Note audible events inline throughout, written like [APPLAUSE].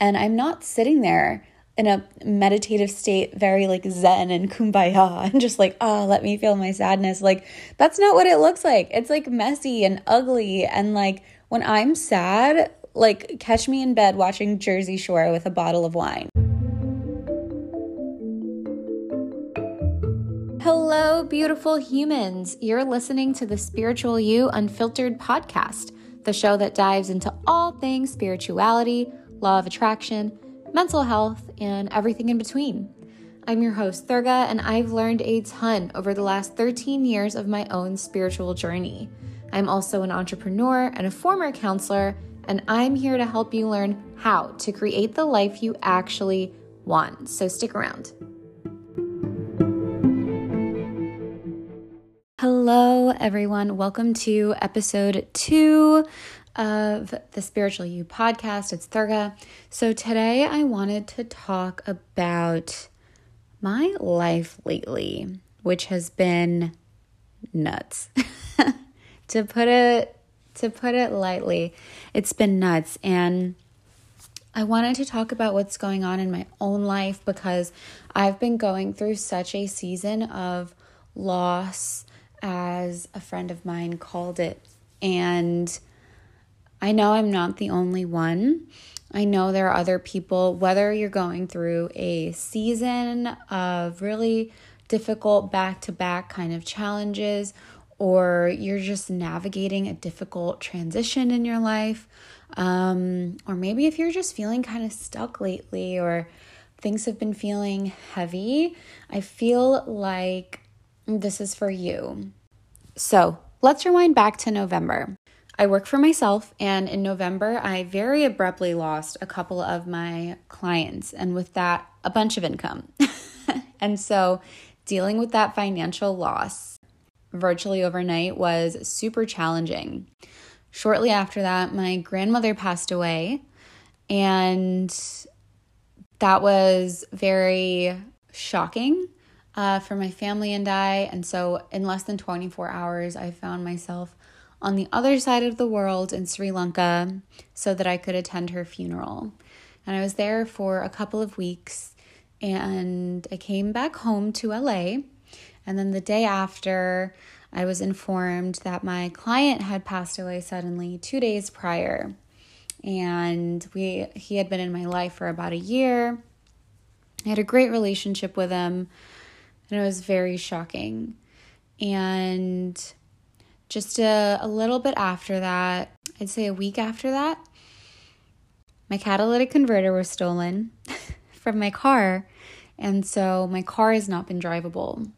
And I'm not sitting there in a meditative state, very like zen and kumbaya, [LAUGHS] and just like, oh, let me feel my sadness. Like, that's not what it looks like. It's like messy and ugly. And like, when I'm sad, like, catch me in bed watching Jersey Shore with a bottle of wine. Hello, beautiful humans. You're listening to the Spiritual You Unfiltered podcast, the show that dives into all things spirituality, law of attraction, mental health, and everything in between. I'm your host, Thurga, and I've learned a ton over the last 13 years of my own spiritual journey. I'm also an entrepreneur and a former counselor, and I'm here to help you learn how to create the life you actually want. So stick around. Hello, everyone. Welcome to episode two of the Spiritual You podcast. It's Thurga. So, today I wanted to talk about my life lately, which has been nuts. [LAUGHS] to put it to put it lightly, it's been nuts and I wanted to talk about what's going on in my own life because I've been going through such a season of loss as a friend of mine called it and I know I'm not the only one. I know there are other people, whether you're going through a season of really difficult back to back kind of challenges, or you're just navigating a difficult transition in your life, um, or maybe if you're just feeling kind of stuck lately or things have been feeling heavy, I feel like this is for you. So let's rewind back to November. I work for myself, and in November, I very abruptly lost a couple of my clients, and with that, a bunch of income. [LAUGHS] and so, dealing with that financial loss virtually overnight was super challenging. Shortly after that, my grandmother passed away, and that was very shocking uh, for my family and I. And so, in less than 24 hours, I found myself on the other side of the world in Sri Lanka so that I could attend her funeral. And I was there for a couple of weeks and I came back home to LA. And then the day after, I was informed that my client had passed away suddenly 2 days prior. And we he had been in my life for about a year. I had a great relationship with him, and it was very shocking. And just a, a little bit after that, I'd say a week after that, my catalytic converter was stolen [LAUGHS] from my car. And so my car has not been drivable.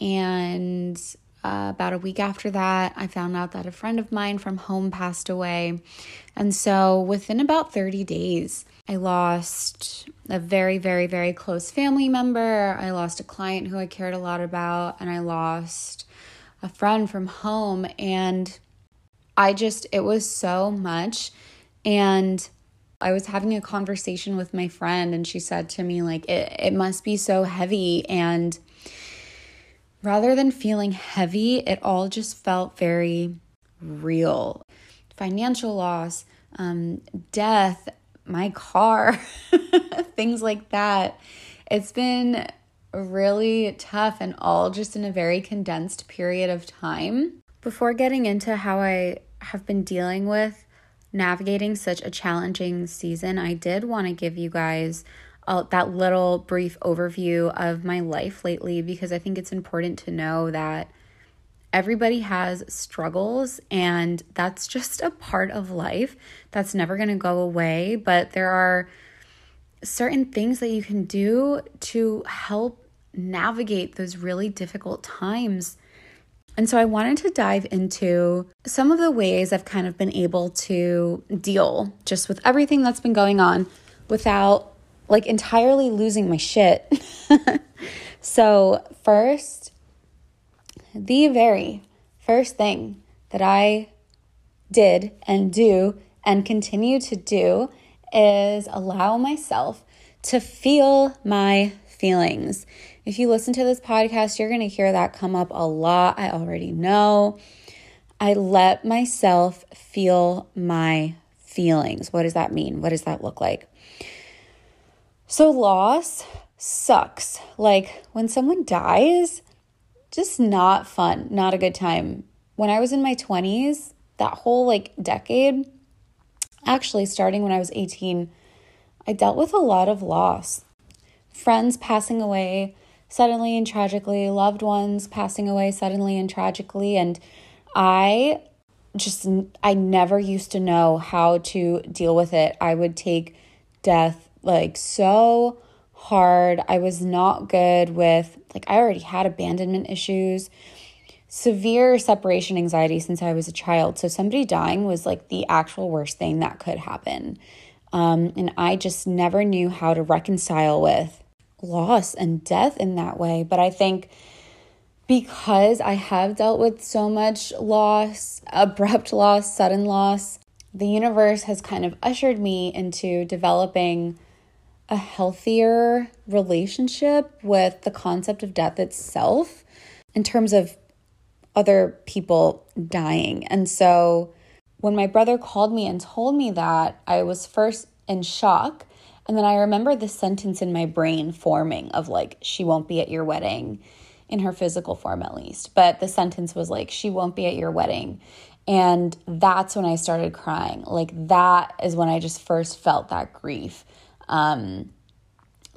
And uh, about a week after that, I found out that a friend of mine from home passed away. And so within about 30 days, I lost a very, very, very close family member. I lost a client who I cared a lot about, and I lost a friend from home and I just it was so much. And I was having a conversation with my friend and she said to me like it it must be so heavy. And rather than feeling heavy it all just felt very real. Financial loss um, death my car [LAUGHS] things like that. It's been really tough and all just in a very condensed period of time. Before getting into how I have been dealing with navigating such a challenging season, I did want to give you guys uh, that little brief overview of my life lately because I think it's important to know that everybody has struggles and that's just a part of life that's never going to go away. But there are certain things that you can do to help navigate those really difficult times. And so I wanted to dive into some of the ways I've kind of been able to deal just with everything that's been going on without like entirely losing my shit. [LAUGHS] so, first, the very first thing that I did and do and continue to do is allow myself to feel my feelings. If you listen to this podcast, you're going to hear that come up a lot. I already know. I let myself feel my feelings. What does that mean? What does that look like? So, loss sucks. Like when someone dies, just not fun, not a good time. When I was in my 20s, that whole like decade, actually starting when I was 18, I dealt with a lot of loss. Friends passing away suddenly and tragically, loved ones passing away suddenly and tragically. And I just, I never used to know how to deal with it. I would take death like so hard. I was not good with, like, I already had abandonment issues, severe separation anxiety since I was a child. So, somebody dying was like the actual worst thing that could happen. Um, and I just never knew how to reconcile with loss and death in that way. But I think because I have dealt with so much loss, abrupt loss, sudden loss, the universe has kind of ushered me into developing a healthier relationship with the concept of death itself in terms of other people dying. And so when my brother called me and told me that, I was first in shock. And then I remember the sentence in my brain forming of like, she won't be at your wedding, in her physical form at least. But the sentence was like, she won't be at your wedding. And that's when I started crying. Like, that is when I just first felt that grief um,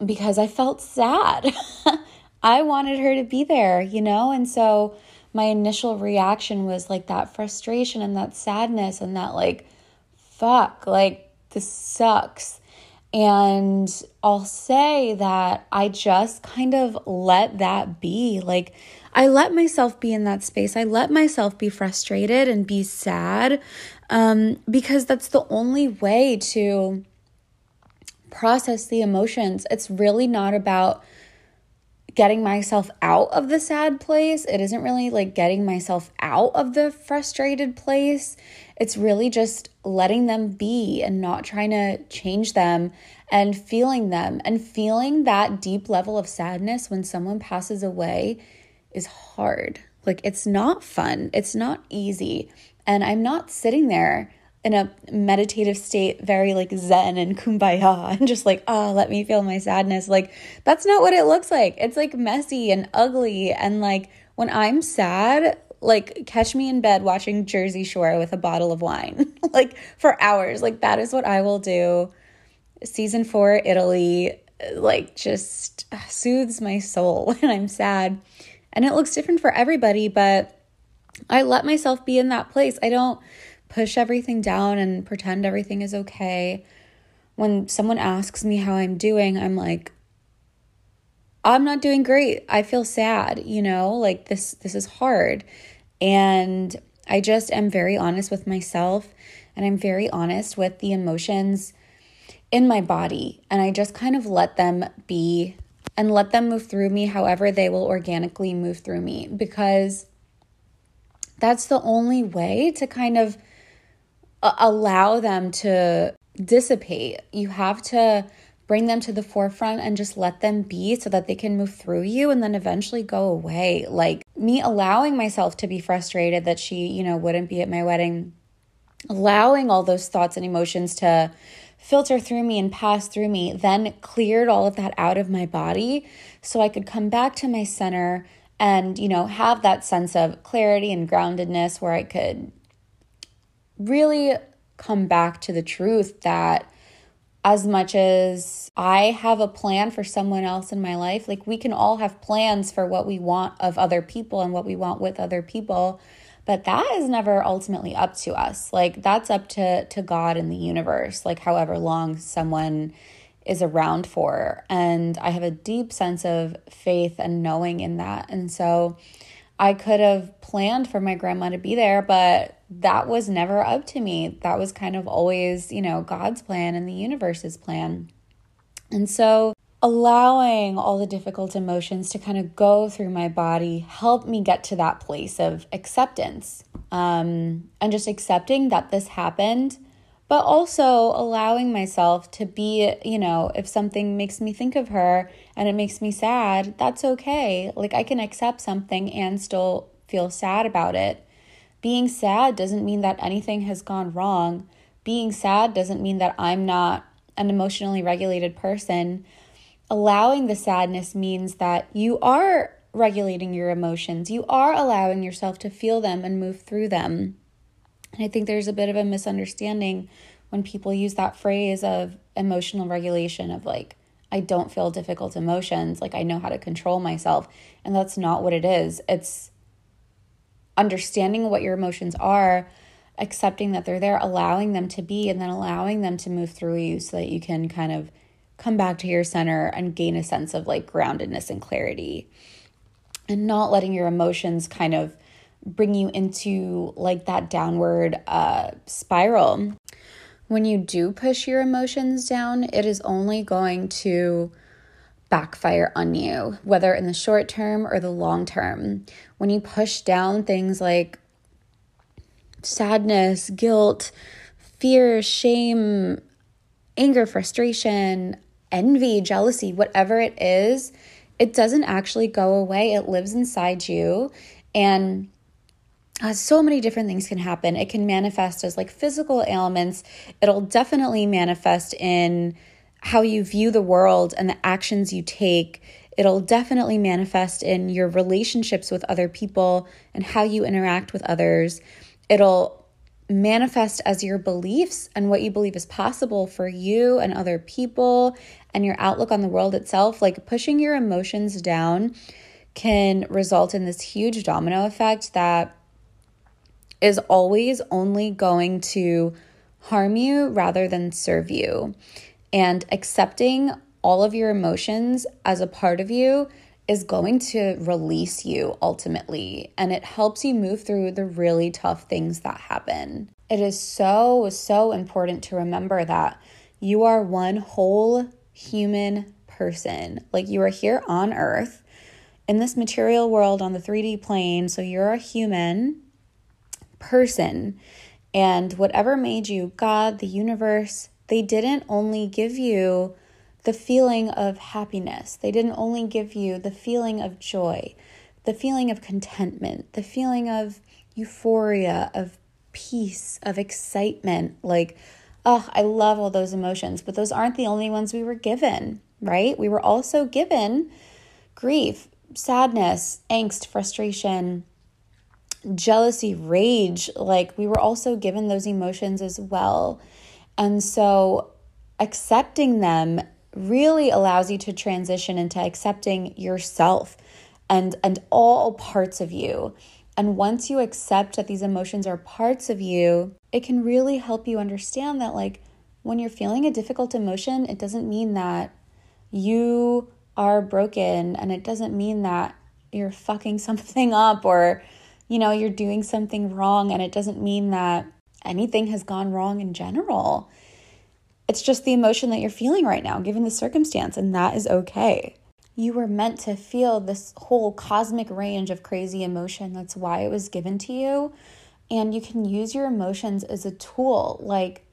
because I felt sad. [LAUGHS] I wanted her to be there, you know? And so my initial reaction was like that frustration and that sadness and that, like, fuck, like, this sucks. And I'll say that I just kind of let that be. Like, I let myself be in that space. I let myself be frustrated and be sad um, because that's the only way to process the emotions. It's really not about getting myself out of the sad place. It isn't really like getting myself out of the frustrated place. It's really just letting them be and not trying to change them and feeling them. And feeling that deep level of sadness when someone passes away is hard. Like, it's not fun, it's not easy. And I'm not sitting there in a meditative state, very like zen and kumbaya, [LAUGHS] and just like, oh, let me feel my sadness. Like, that's not what it looks like. It's like messy and ugly. And like, when I'm sad, like, catch me in bed watching Jersey Shore with a bottle of wine, [LAUGHS] like for hours. Like, that is what I will do. Season four, Italy, like, just soothes my soul [LAUGHS] when I'm sad. And it looks different for everybody, but I let myself be in that place. I don't push everything down and pretend everything is okay. When someone asks me how I'm doing, I'm like, I'm not doing great. I feel sad, you know, like this this is hard. And I just am very honest with myself and I'm very honest with the emotions in my body and I just kind of let them be and let them move through me however they will organically move through me because that's the only way to kind of allow them to dissipate. You have to bring them to the forefront and just let them be so that they can move through you and then eventually go away. Like me allowing myself to be frustrated that she, you know, wouldn't be at my wedding, allowing all those thoughts and emotions to filter through me and pass through me, then cleared all of that out of my body so I could come back to my center and, you know, have that sense of clarity and groundedness where I could really come back to the truth that as much as I have a plan for someone else in my life, like we can all have plans for what we want of other people and what we want with other people, but that is never ultimately up to us. Like that's up to to God and the universe, like however long someone is around for. And I have a deep sense of faith and knowing in that. And so I could have planned for my grandma to be there, but that was never up to me. That was kind of always, you know, God's plan and the universe's plan. And so allowing all the difficult emotions to kind of go through my body helped me get to that place of acceptance um, and just accepting that this happened but also allowing myself to be, you know, if something makes me think of her and it makes me sad, that's okay. Like I can accept something and still feel sad about it. Being sad doesn't mean that anything has gone wrong. being sad doesn't mean that I'm not an emotionally regulated person. Allowing the sadness means that you are regulating your emotions. You are allowing yourself to feel them and move through them. And I think there's a bit of a misunderstanding when people use that phrase of emotional regulation of like, I don't feel difficult emotions, like I know how to control myself. And that's not what it is. It's understanding what your emotions are, accepting that they're there, allowing them to be, and then allowing them to move through you so that you can kind of come back to your center and gain a sense of like groundedness and clarity. And not letting your emotions kind of bring you into like that downward uh, spiral when you do push your emotions down, it is only going to backfire on you, whether in the short term or the long term. When you push down things like sadness, guilt, fear, shame, anger, frustration, envy, jealousy, whatever it is, it doesn't actually go away. It lives inside you. And uh, so many different things can happen. It can manifest as like physical ailments. It'll definitely manifest in how you view the world and the actions you take. It'll definitely manifest in your relationships with other people and how you interact with others. It'll manifest as your beliefs and what you believe is possible for you and other people and your outlook on the world itself. Like pushing your emotions down can result in this huge domino effect that is always only going to harm you rather than serve you. And accepting all of your emotions as a part of you is going to release you ultimately. And it helps you move through the really tough things that happen. It is so, so important to remember that you are one whole human person. Like you are here on earth in this material world on the 3D plane. So you're a human person. And whatever made you, God, the universe, they didn't only give you the feeling of happiness, they didn't only give you the feeling of joy, the feeling of contentment, the feeling of euphoria, of peace, of excitement. Like, oh, I love all those emotions, but those aren't the only ones we were given, right? We were also given grief, sadness, angst, frustration, jealousy, rage, like we were also given those emotions as well. And so accepting them really allows you to transition into accepting yourself and and all parts of you. And once you accept that these emotions are parts of you, it can really help you understand that like when you're feeling a difficult emotion, it doesn't mean that you are broken and it doesn't mean that you're fucking [LAUGHS] something up or you know, you're doing something wrong and it doesn't mean that anything has gone wrong in general. It's just the emotion that you're feeling right now, given the circumstance, and that is okay. You were meant to feel this whole cosmic range of crazy emotion. That's why it was given to you. And you can use your emotions as a tool. Like,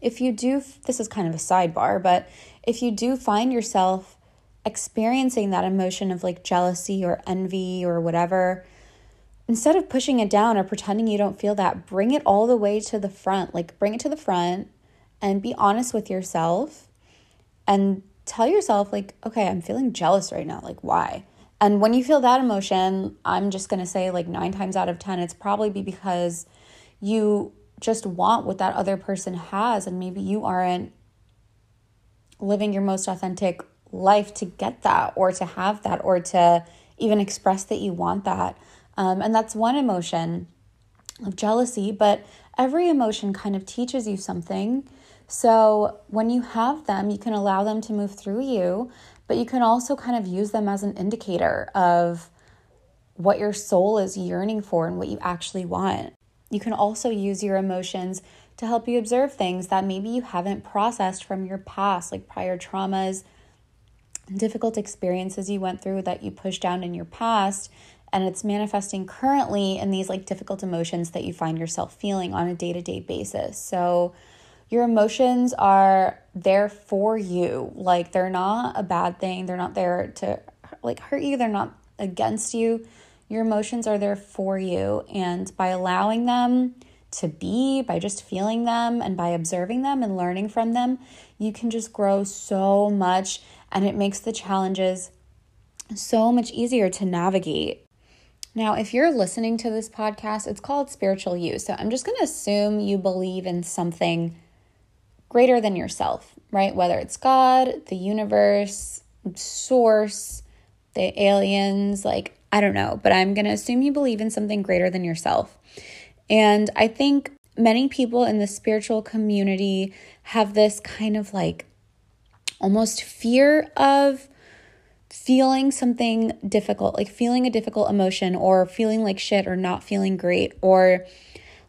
if you do, this is kind of a sidebar, but if you do find yourself experiencing that emotion of like jealousy or envy or whatever, instead of pushing it down or pretending you don't feel that, bring it all the way to the front. Like, bring it to the front and be honest with yourself and tell yourself, like, okay, I'm feeling jealous right now. Like, why? And when you feel that emotion, I'm just going to say, like, nine times out of 10, it's probably be because you just want what that other person has, and maybe you aren't living your most authentic life to get that or to have that or to even express that you want that. Um, and that's one emotion of jealousy, but every emotion kind of teaches you something. So when you have them, you can allow them to move through you, but you can also kind of use them as an indicator of what your soul is yearning for and what you actually want. You can also use your emotions to help you observe things that maybe you haven't processed from your past, like prior traumas, difficult experiences you went through that you pushed down in your past and it's manifesting currently in these like difficult emotions that you find yourself feeling on a day-to-day basis. So your emotions are there for you. Like they're not a bad thing. They're not there to like hurt you. They're not against you. Your emotions are there for you and by allowing them to be, by just feeling them and by observing them and learning from them, you can just grow so much and it makes the challenges so much easier to navigate. Now, if you're listening to this podcast, it's called Spiritual You. So I'm just going to assume you believe in something greater than yourself, right? Whether it's God, the universe, source, the aliens, like, I don't know, but I'm going to assume you believe in something greater than yourself. And I think many people in the spiritual community have this kind of like almost fear of feeling something difficult, like feeling a difficult emotion or feeling like shit or not feeling great or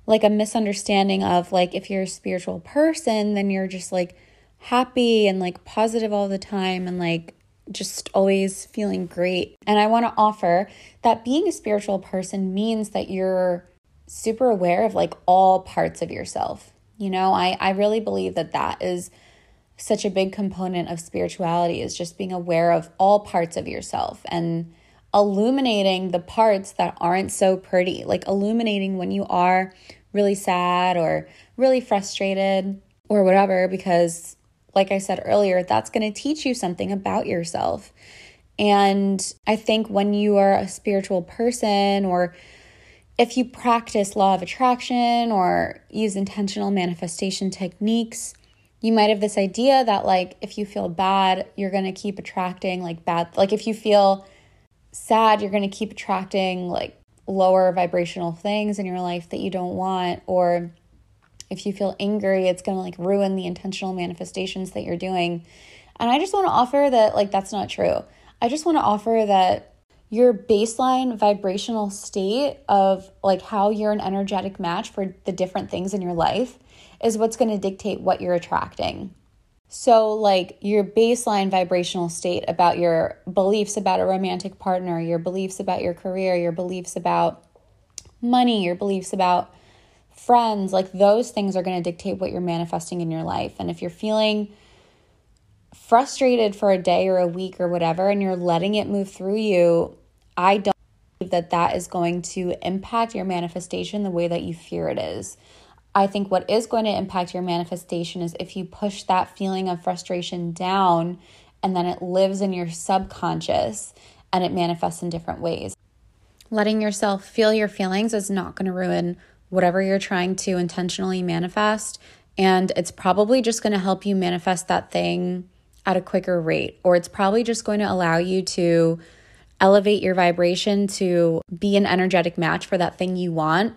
like a misunderstanding of like if you're a spiritual person, then you're just like happy and like positive all the time and like just always feeling great. And I want to offer that being a spiritual person means that you're super aware of like all parts of yourself. You know, I I really believe that that is such a big component of spirituality is just being aware of all parts of yourself and illuminating the parts that aren't so pretty, like illuminating when you are really sad or really frustrated or whatever, because, like I said earlier, that's going to teach you something about yourself. And I think when you are a spiritual person or if you practice law of attraction or use intentional manifestation techniques, you might have this idea that like if you feel bad, you're going to keep attracting like bad like if you feel sad, you're going to keep attracting like lower vibrational things in your life that you don't want or if you feel angry, it's going to like ruin the intentional manifestations that you're doing. And I just want to offer that like that's not true. I just want to offer that your baseline vibrational state of like how you're an energetic match for the different things in your life is what's going to dictate what you're attracting. So, like your baseline vibrational state about your beliefs about a romantic partner, your beliefs about your career, your beliefs about money, your beliefs about friends, like those things are going to dictate what you're manifesting in your life. And if you're feeling frustrated for a day or a week or whatever, and you're letting it move through you, I don't believe that that is going to impact your manifestation the way that you fear it is. I think what is going to impact your manifestation is if you push that feeling of frustration down and then it lives in your subconscious and it manifests in different ways. Letting yourself feel your feelings is not going to ruin whatever you're trying to intentionally manifest. And it's probably just going to help you manifest that thing at a quicker rate, or it's probably just going to allow you to elevate your vibration to be an energetic match for that thing you want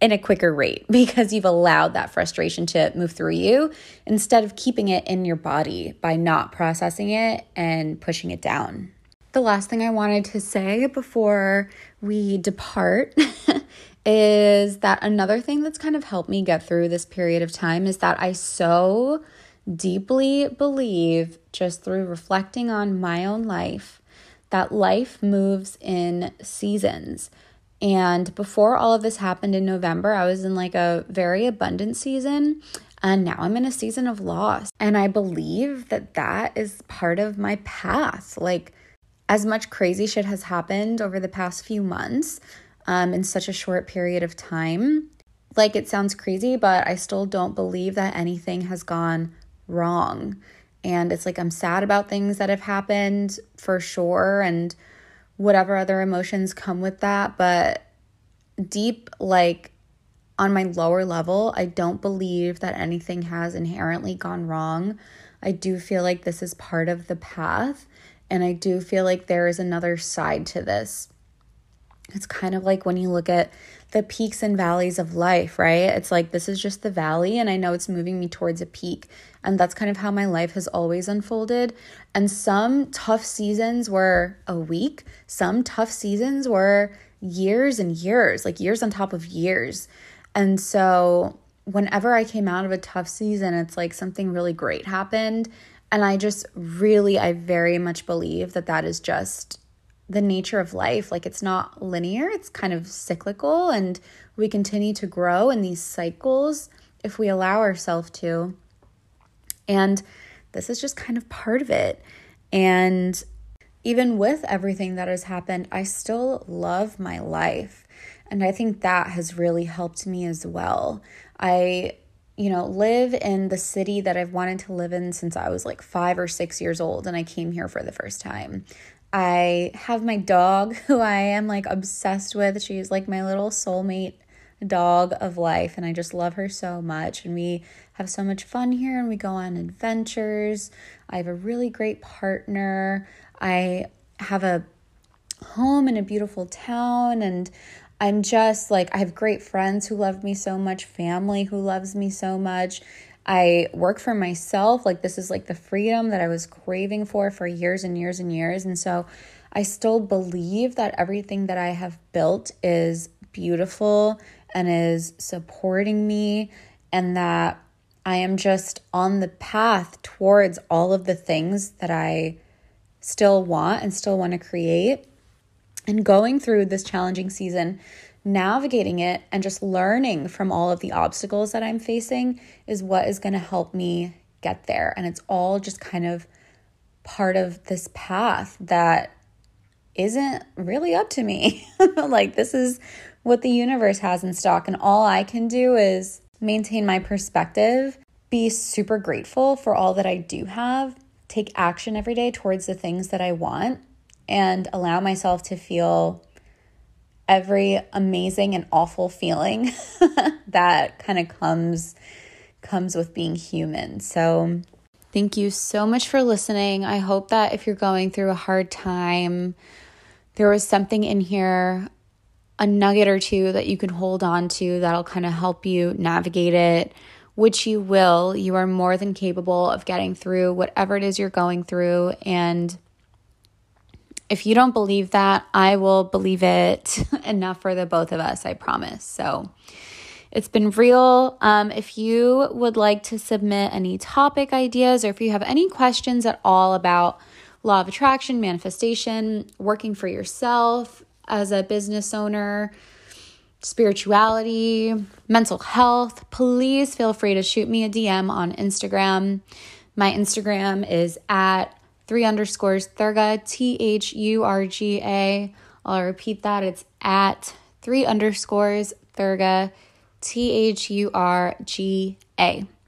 in a quicker rate [LAUGHS] because you've allowed that frustration to move through you instead of keeping it in your body by not processing it and pushing it down. The last thing I wanted to say before we depart [LAUGHS] is that another thing that's kind of helped me get through this period of time is that I so deeply believe, just through reflecting on my own life, that life moves in seasons. And before all of this happened in November, I was in like a very abundant season. And now I'm in a season of loss. And I believe that that is part of my path. Like, as much crazy shit has happened over the past few months um, in such a short period of time. Like, it sounds crazy, but I still don't believe that anything has gone wrong. And it's like I'm sad about things that have happened for sure. And whatever other emotions come with that. But deep, like on my lower level, I don't believe that anything has inherently gone wrong. I do feel like this is part of the path. And I do feel like there is another side to this. It's kind of like when you look at the peaks and valleys of life, right? It's like this is just the valley, and I know it's moving me towards a peak. And that's kind of how my life has always unfolded. And some tough seasons were a week, some tough seasons were years and years, like years on top of years. And so whenever I came out of a tough season, it's like something really great happened. And I just really, I very much believe that that is just the nature of life. Like it's not linear, it's kind of cyclical, and we continue to grow in these cycles if we allow ourselves to. And this is just kind of part of it. And even with everything that has happened, I still love my life. And I think that has really helped me as well. I, you know, live in the city that I've wanted to live in since I was like five or six years old and I came here for the first time. I have my dog [LAUGHS] who I am like obsessed with. She's like my little soulmate dog of life and I just love her so much and we have so much fun here and we go on adventures. I have a really great partner. I have a home in a beautiful town and I'm just like I have great friends who love me so much, family who loves me so much. I work for myself. Like, this is like the freedom that I was craving for for years and years and years. And so I still believe that everything that I have built is beautiful and is supporting me, and that I am just on the path towards all of the things that I still want and still want to create. And going through this challenging season navigating it and just learning from all of the obstacles that I'm facing is what is going to help me get there. And it's all just kind of part of this path that isn't really up to me. [LAUGHS] like, this is what the universe has in stock. And all I can do is maintain my perspective, be super grateful for all that I do have, take action every day towards the things that I want, and allow myself to feel every amazing and awful feeling [LAUGHS] that kind of comes comes with being human. So thank you so much for listening. I hope that if you're going through a hard time, there was something in here, a nugget or two that you can hold on to that'll kind of help you navigate it, which you will. You are more than capable of getting through whatever it is you're going through and if you don't believe that, I will believe it [LAUGHS] enough for the both of us, I promise. So it's been real. Um, if you would like to submit any topic ideas or if you have any questions at all about law of attraction, manifestation, working for yourself as a business owner, spirituality, mental health, please feel free to shoot me a DM on Instagram. My Instagram is at three underscores Thurga, T H U R G A. I'll repeat that. It's at three underscores Thurga, T H U R G A.